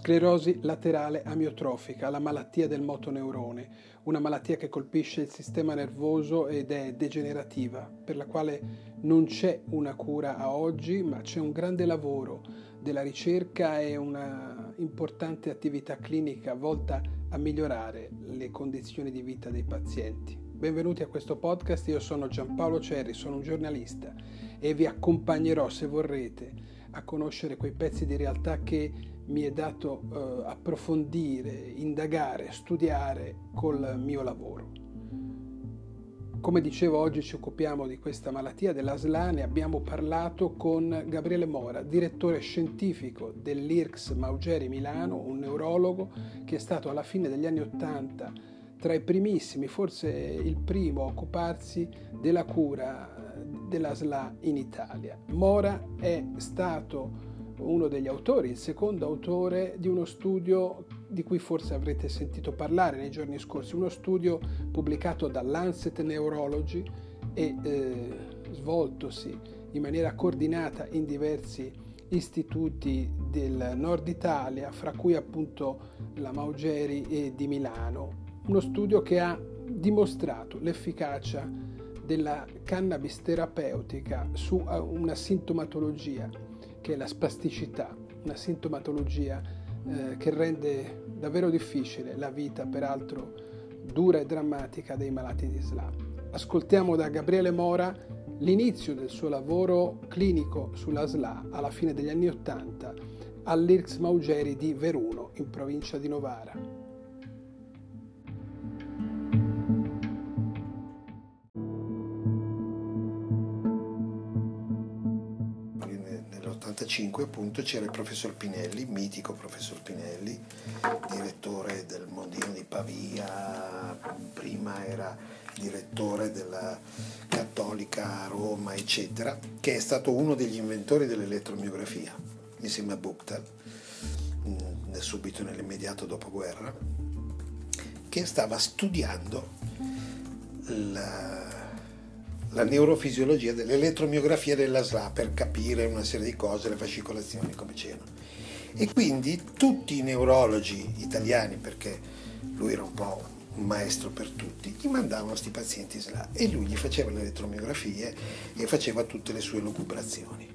Sclerosi laterale amiotrofica, la malattia del motoneurone, una malattia che colpisce il sistema nervoso ed è degenerativa, per la quale non c'è una cura a oggi, ma c'è un grande lavoro della ricerca e una importante attività clinica volta a migliorare le condizioni di vita dei pazienti. Benvenuti a questo podcast, io sono Giampaolo Cerri, sono un giornalista e vi accompagnerò se vorrete a conoscere quei pezzi di realtà che mi è dato eh, approfondire, indagare, studiare col mio lavoro. Come dicevo, oggi ci occupiamo di questa malattia della SLA, ne abbiamo parlato con Gabriele Mora, direttore scientifico dell'IRCS Maugeri Milano, un neurologo che è stato alla fine degli anni Ottanta tra i primissimi, forse il primo a occuparsi della cura della SLA in Italia. Mora è stato uno degli autori, il secondo autore di uno studio di cui forse avrete sentito parlare nei giorni scorsi, uno studio pubblicato dall'Ancet Neurology e eh, svoltosi in maniera coordinata in diversi istituti del nord Italia, fra cui appunto la Maugeri di Milano. Uno studio che ha dimostrato l'efficacia della cannabis terapeutica su una sintomatologia che è la spasticità, una sintomatologia eh, che rende davvero difficile la vita, peraltro dura e drammatica, dei malati di SLA. Ascoltiamo da Gabriele Mora l'inizio del suo lavoro clinico sulla SLA alla fine degli anni Ottanta all'IRX Maugeri di Veruno, in provincia di Novara. Appunto c'era il professor Pinelli, mitico professor Pinelli, direttore del Mondino di Pavia, prima era direttore della Cattolica a Roma, eccetera, che è stato uno degli inventori dell'elettromiografia, insieme a Buchtal, mm, subito nell'immediato dopoguerra, che stava studiando la la neurofisiologia dell'elettromiografia della SLA per capire una serie di cose, le fascicolazioni come c'erano. E quindi tutti i neurologi italiani, perché lui era un po' un maestro per tutti, gli mandavano questi pazienti SLA e lui gli faceva le elettromiografie e faceva tutte le sue lucubrazioni.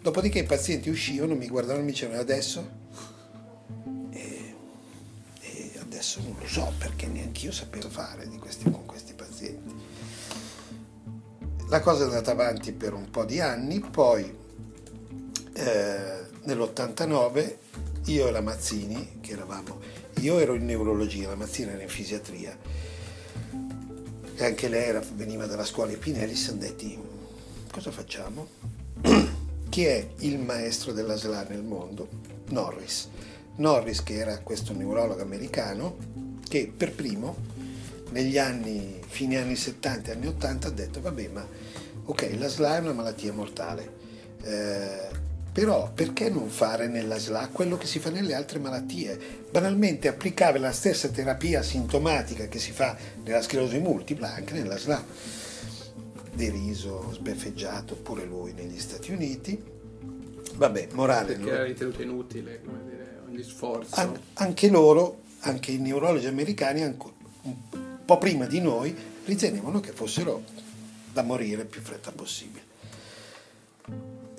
Dopodiché i pazienti uscivano, mi guardavano e mi dicevano adesso? E, e adesso non lo so perché neanche io sapevo fare questi, con questi pazienti. La cosa è andata avanti per un po' di anni, poi eh, nell'89 io e la Mazzini, che eravamo, io ero in neurologia, la Mazzini era in fisiatria, e anche lei era, veniva dalla scuola Pinelli, si sono detti cosa facciamo? Chi è il maestro della SLA nel mondo? Norris. Norris, che era questo neurologo americano, che per primo negli anni, fine anni 70 e anni 80 ha detto vabbè ma ok la SLA è una malattia mortale, eh, però perché non fare nella SLA quello che si fa nelle altre malattie? Banalmente applicare la stessa terapia sintomatica che si fa nella sclerosi multipla anche nella SLA. Deriso, sbeffeggiato pure lui negli Stati Uniti. Vabbè, morale. Perché era ritenuto inutile, come dire, ogni sforzo. An- anche loro, anche i neurologi americani, un po' prima di noi, ritenevano che fossero da morire più fretta possibile.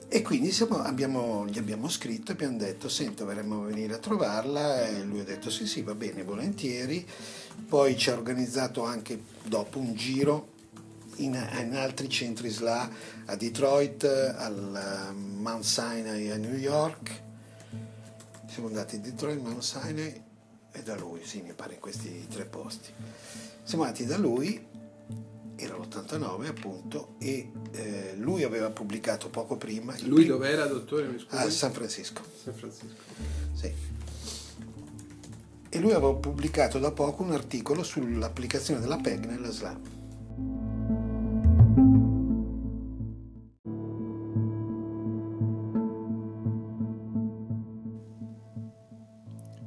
E quindi siamo, abbiamo, gli abbiamo scritto e abbiamo detto, sento, verremo a venire a trovarla e lui ha detto sì, sì, va bene, volentieri. Poi ci ha organizzato anche dopo un giro in, in altri centri SLA, a Detroit, al Mount Sinai a New York. Siamo andati a Detroit, Mount Sinai e da lui, sì, mi pare in questi tre posti. Siamo andati da lui, era l'89 appunto, e eh, lui aveva pubblicato poco prima. Lui primo, dove era, dottore? Mi a San Francisco. San Francisco. Sì. E lui aveva pubblicato da poco un articolo sull'applicazione della PEG nella SLA.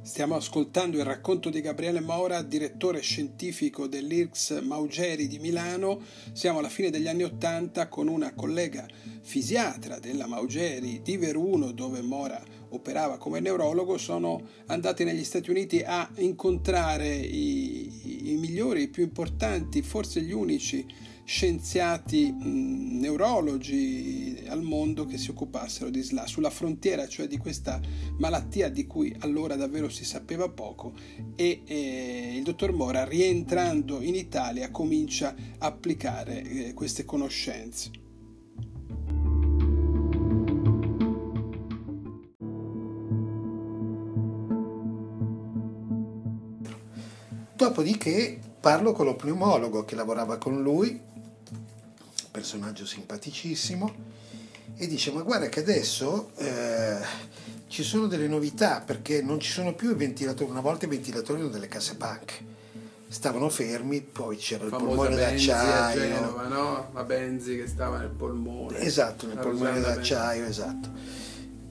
Stiamo ascoltando il racconto di Gabriele Mora, direttore scientifico dell'IRCS Maugeri di Milano. Siamo alla fine degli anni Ottanta con una collega fisiatra della Maugeri di Veruno, dove Mora operava come neurologo, sono andati negli Stati Uniti a incontrare i, i migliori, i più importanti, forse gli unici scienziati mh, neurologi al mondo che si occupassero di SLA, sulla frontiera cioè di questa malattia di cui allora davvero si sapeva poco e eh, il dottor Mora rientrando in Italia comincia a applicare eh, queste conoscenze. Dopodiché parlo con lo pneumologo che lavorava con lui personaggio simpaticissimo, e dice ma guarda che adesso eh, ci sono delle novità perché non ci sono più i ventilatori, una volta i ventilatori erano delle casse panche stavano fermi, poi c'era il polmone Benzi d'acciaio. A Genova, no? La Benzi che stava nel polmone. Esatto, nel polmone d'acciaio, Benzi. esatto.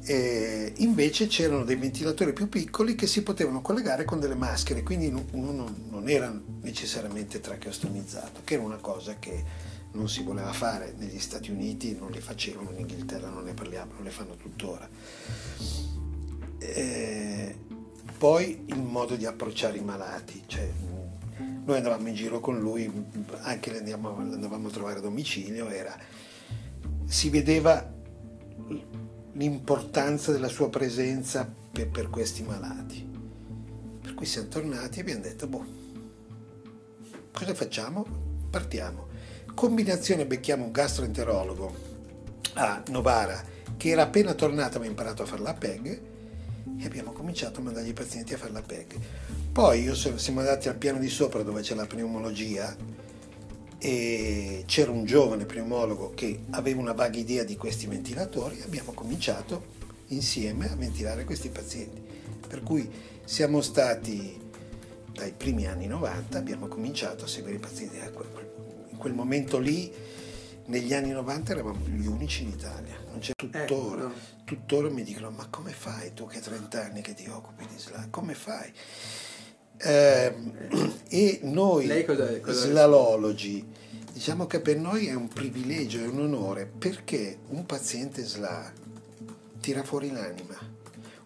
E invece c'erano dei ventilatori più piccoli che si potevano collegare con delle maschere, quindi uno non era necessariamente tracheostomizzato, che era una cosa che non si voleva fare negli Stati Uniti, non le facevano, in Inghilterra non ne parliamo, non le fanno tuttora. E poi il modo di approcciare i malati, cioè, noi andavamo in giro con lui, anche andavamo, andavamo a trovare a domicilio, era, si vedeva l'importanza della sua presenza per, per questi malati. Per cui siamo tornati e abbiamo detto, boh, cosa facciamo? Partiamo combinazione becchiamo un gastroenterologo a Novara che era appena tornato, aveva imparato a fare la PEG e abbiamo cominciato a mandargli i pazienti a fare la PEG. Poi io siamo andati al piano di sopra dove c'è la pneumologia e c'era un giovane pneumologo che aveva una vaga idea di questi ventilatori e abbiamo cominciato insieme a ventilare questi pazienti. Per cui siamo stati dai primi anni 90, abbiamo cominciato a seguire i pazienti in quel momento lì, negli anni 90 eravamo gli unici in Italia, non c'è tuttora. Eh, no. Tuttora mi dicono, ma come fai tu che hai 30 anni che ti occupi di SLA? Come fai? Eh, e noi cosa, cosa slalologi, diciamo che per noi è un privilegio, è un onore, perché un paziente SLA tira fuori l'anima.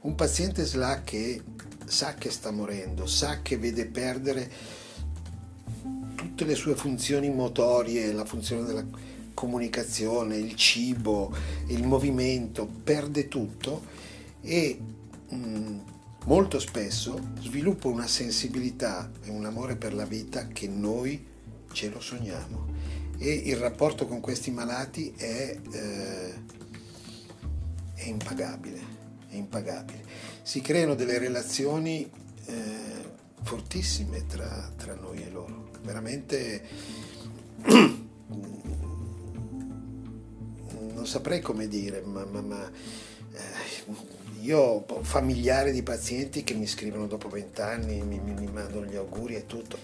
Un paziente SLA che sa che sta morendo, sa che vede perdere tutte le sue funzioni motorie, la funzione della comunicazione, il cibo, il movimento, perde tutto e mm, molto spesso sviluppa una sensibilità e un amore per la vita che noi ce lo sogniamo. E il rapporto con questi malati è, eh, è impagabile, è impagabile. Si creano delle relazioni eh, fortissime tra, tra noi e loro veramente non saprei come dire, ma, ma, ma eh, io ho familiari di pazienti che mi scrivono dopo vent'anni, mi, mi, mi mandano gli auguri e tutto,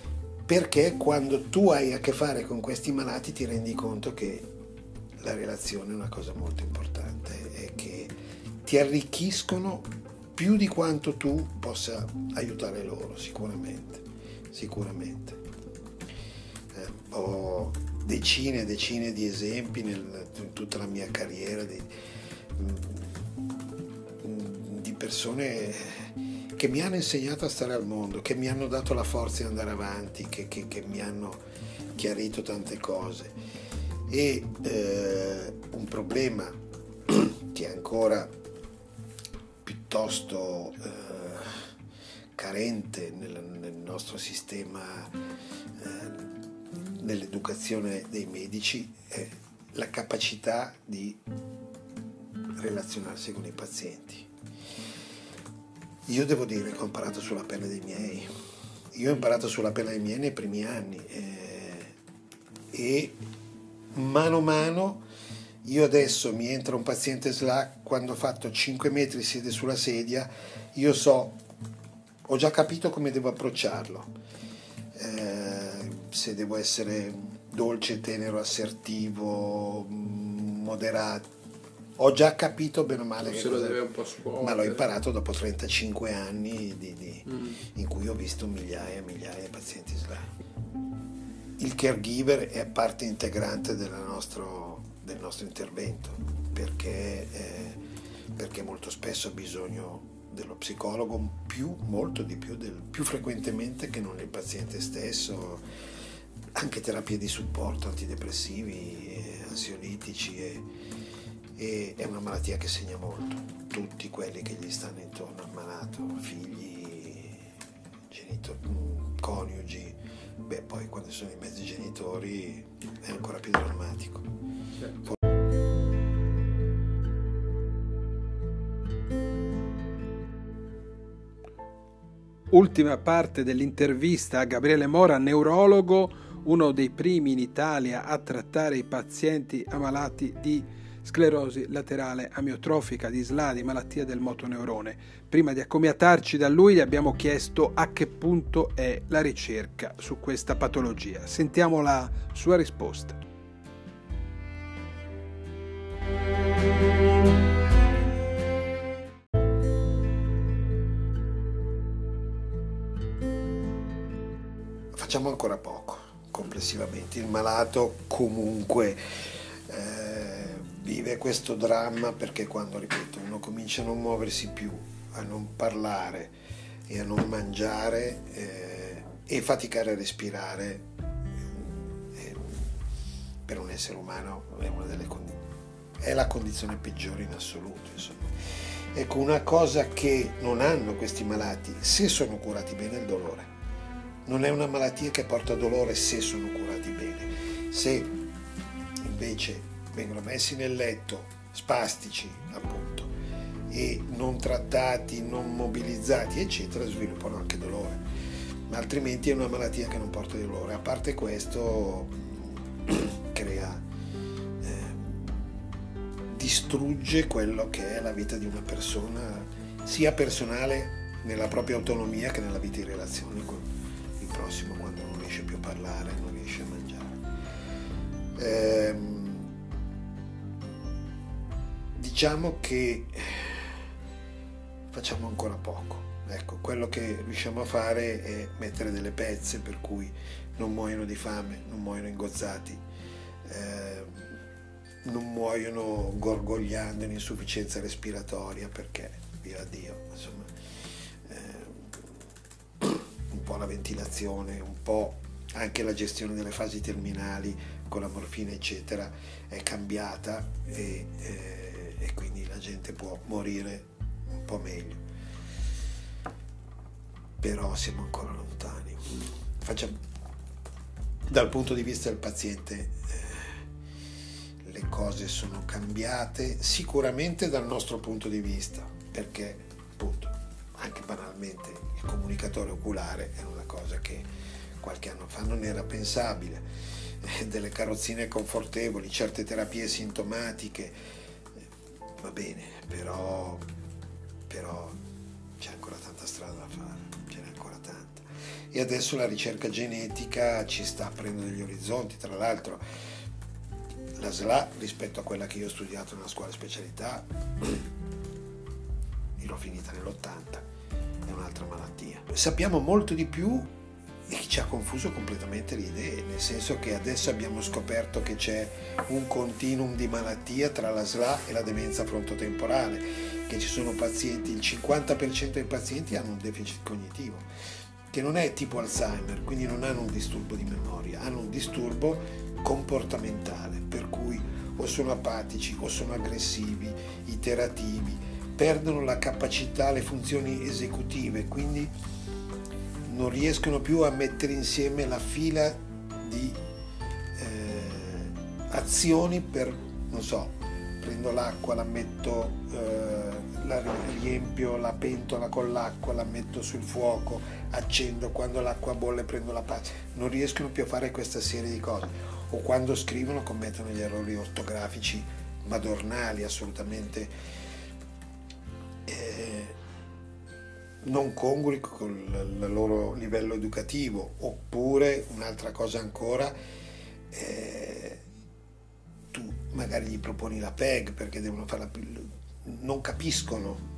perché quando tu hai a che fare con questi malati ti rendi conto che la relazione è una cosa molto importante e che ti arricchiscono più di quanto tu possa aiutare loro, sicuramente, sicuramente ho decine e decine di esempi nel, in tutta la mia carriera di, mm, di, persone che mi hanno insegnato a stare al mondo, che mi hanno dato la forza di andare avanti, che, che, che mi hanno chiarito tante cose. E eh, un problema che è ancora piuttosto eh, carente nel, nel, nostro sistema eh, nell'educazione dei medici è la capacità di relazionarsi con i pazienti. Io devo dire che ho imparato sulla pelle dei miei. Io ho imparato sulla pelle dei miei nei primi anni eh, e mano a mano io adesso mi entra un paziente SLA quando ho fatto 5 metri siede sulla sedia, io so, ho già capito come devo approcciarlo. Eh, se devo essere dolce, tenero, assertivo, moderato. Ho già capito bene o male che lo deve un po' scuola, ma l'ho imparato dopo 35 anni di, di, mm. in cui ho visto migliaia e migliaia di pazienti SLA. Il caregiver è parte integrante nostro, del nostro intervento perché eh, perché molto spesso ha bisogno dello psicologo più, molto di più, del, più frequentemente che non il paziente stesso, anche terapie di supporto, antidepressivi, ansiolitici e, e è una malattia che segna molto. Tutti quelli che gli stanno intorno al malato, figli, genitori, coniugi, beh poi quando sono i mezzi genitori è ancora più drammatico. Certo. Ultima parte dell'intervista a Gabriele Mora, neurologo, uno dei primi in Italia a trattare i pazienti ammalati di sclerosi laterale amiotrofica, di SLA, di malattia del motoneurone. Prima di accomiatarci da lui gli abbiamo chiesto a che punto è la ricerca su questa patologia. Sentiamo la sua risposta. Facciamo ancora poco complessivamente. Il malato comunque eh, vive questo dramma perché quando, ripeto, uno comincia a non muoversi più, a non parlare e a non mangiare eh, e faticare a respirare, eh, per un essere umano è, condi- è la condizione peggiore in assoluto. Insomma. Ecco, una cosa che non hanno questi malati, se sono curati bene, il dolore non è una malattia che porta dolore se sono curati bene. Se invece vengono messi nel letto spastici, appunto, e non trattati, non mobilizzati, eccetera, sviluppano anche dolore. Ma altrimenti è una malattia che non porta dolore. A parte questo, crea, eh, distrugge quello che è la vita di una persona, sia personale nella propria autonomia che nella vita in relazione prossimo quando non riesce più a parlare, non riesce a mangiare. Ehm, diciamo che facciamo ancora poco. Ecco, quello che riusciamo a fare è mettere delle pezze per cui non muoiono di fame, non muoiono ingozzati, eh, non muoiono gorgogliando in insufficienza respiratoria perché, viva Dio, insomma, po' la ventilazione, un po' anche la gestione delle fasi terminali con la morfina eccetera è cambiata e, eh, e quindi la gente può morire un po' meglio. Però siamo ancora lontani. Facciamo, dal punto di vista del paziente eh, le cose sono cambiate sicuramente dal nostro punto di vista perché appunto anche banalmente comunicatore oculare è una cosa che qualche anno fa non era pensabile, delle carrozzine confortevoli, certe terapie sintomatiche, va bene, però, però c'è ancora tanta strada da fare, ce n'è ancora tanta. E adesso la ricerca genetica ci sta aprendo degli orizzonti, tra l'altro la SLA rispetto a quella che io ho studiato nella scuola specialità l'ho finita nell'80, è un'altra malattia. Sappiamo molto di più e ci ha confuso completamente le idee, nel senso che adesso abbiamo scoperto che c'è un continuum di malattia tra la SLA e la demenza frontotemporale, che ci sono pazienti, il 50% dei pazienti hanno un deficit cognitivo, che non è tipo Alzheimer, quindi non hanno un disturbo di memoria, hanno un disturbo comportamentale, per cui o sono apatici o sono aggressivi, iterativi, perdono la capacità, le funzioni esecutive, quindi non riescono più a mettere insieme la fila di eh, azioni per, non so, prendo l'acqua, la metto, eh, la riempio la pentola con l'acqua, la metto sul fuoco, accendo, quando l'acqua bolle prendo la pasta, non riescono più a fare questa serie di cose. O quando scrivono commettono gli errori ortografici madornali, assolutamente non congrui con il loro livello educativo, oppure un'altra cosa ancora, eh, tu magari gli proponi la PEG perché devono farla non capiscono,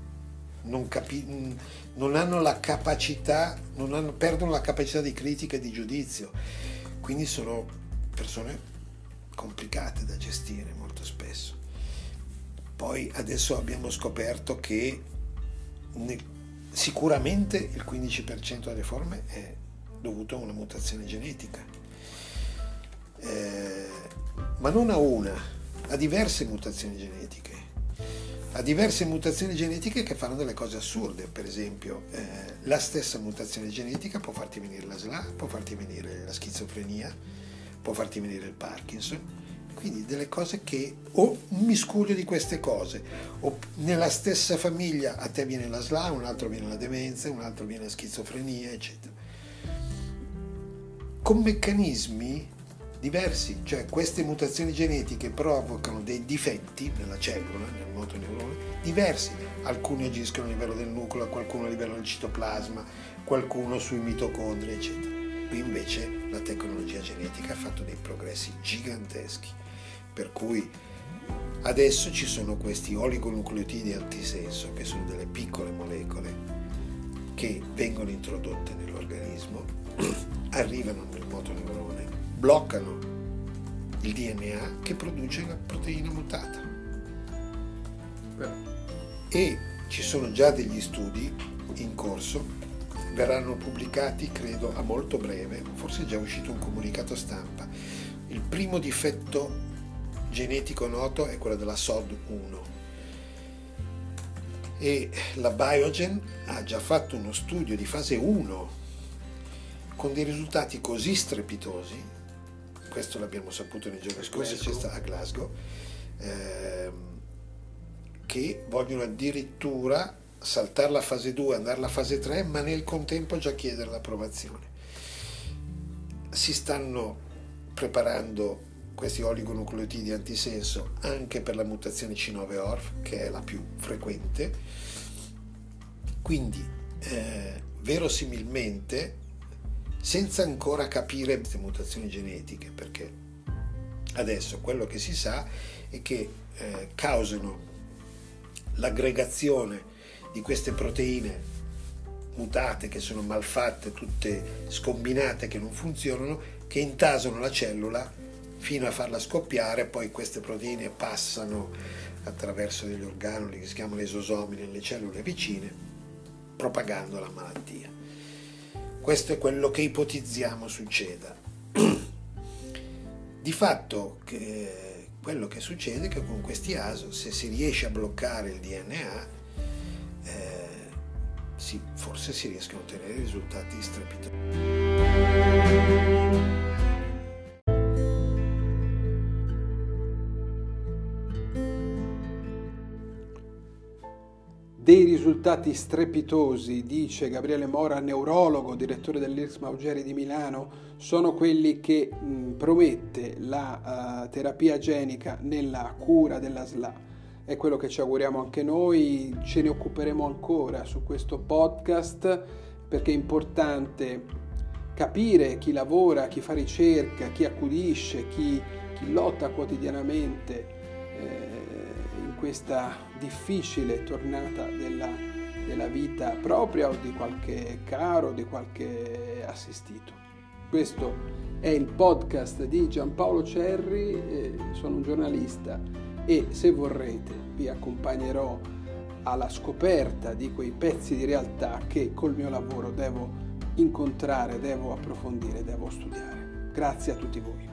non, capi, non hanno la capacità, hanno, perdono la capacità di critica e di giudizio, quindi sono persone complicate da gestire molto spesso. Poi adesso abbiamo scoperto che sicuramente il 15% delle forme è dovuto a una mutazione genetica, eh, ma non a una, a diverse mutazioni genetiche. A diverse mutazioni genetiche che fanno delle cose assurde, per esempio eh, la stessa mutazione genetica può farti venire la SLA, può farti venire la schizofrenia, può farti venire il Parkinson, quindi delle cose che o un miscuglio di queste cose, o nella stessa famiglia a te viene la SLA, un altro viene la demenza, un altro viene la schizofrenia, eccetera. Con meccanismi diversi, cioè queste mutazioni genetiche provocano dei difetti nella cellula, nel motoneurone, diversi. Alcuni agiscono a livello del nucleo, qualcuno a livello del citoplasma, qualcuno sui mitocondri, eccetera. Qui invece la tecnologia genetica ha fatto dei progressi giganteschi, per cui adesso ci sono questi oligonucleotidi antisenso, che sono delle piccole molecole che vengono introdotte nell'organismo, arrivano nel motoneurone bloccano il DNA che produce la proteina mutata. E ci sono già degli studi in corso, verranno pubblicati credo a molto breve, forse è già uscito un comunicato stampa. Il primo difetto genetico noto è quello della SOD1 e la Biogen ha già fatto uno studio di fase 1 con dei risultati così strepitosi questo l'abbiamo saputo nei giorni scorsi, a Glasgow, ehm, che vogliono addirittura saltare la fase 2, andare alla fase 3, ma nel contempo già chiedere l'approvazione. Si stanno preparando questi oligonucleotidi antisenso anche per la mutazione C9-ORF, che è la più frequente. Quindi, eh, verosimilmente, senza ancora capire queste mutazioni genetiche, perché adesso quello che si sa è che eh, causano l'aggregazione di queste proteine mutate che sono malfatte, tutte scombinate che non funzionano, che intasano la cellula fino a farla scoppiare, poi queste proteine passano attraverso degli organoli che si chiamano esosomi nelle cellule vicine, propagando la malattia. Questo è quello che ipotizziamo succeda. Di fatto che quello che succede è che con questi ASO, se si riesce a bloccare il DNA, eh, sì, forse si riescono a ottenere risultati strepitosi. Dei risultati strepitosi, dice Gabriele Mora, neurologo, direttore dell'IRS Maugeri di Milano, sono quelli che mh, promette la uh, terapia genica nella cura della SLA. È quello che ci auguriamo anche noi, ce ne occuperemo ancora su questo podcast perché è importante capire chi lavora, chi fa ricerca, chi accudisce, chi, chi lotta quotidianamente. Eh, questa difficile tornata della, della vita propria o di qualche caro, di qualche assistito. Questo è il podcast di Giampaolo Cerri, eh, sono un giornalista e se vorrete vi accompagnerò alla scoperta di quei pezzi di realtà che col mio lavoro devo incontrare, devo approfondire, devo studiare. Grazie a tutti voi.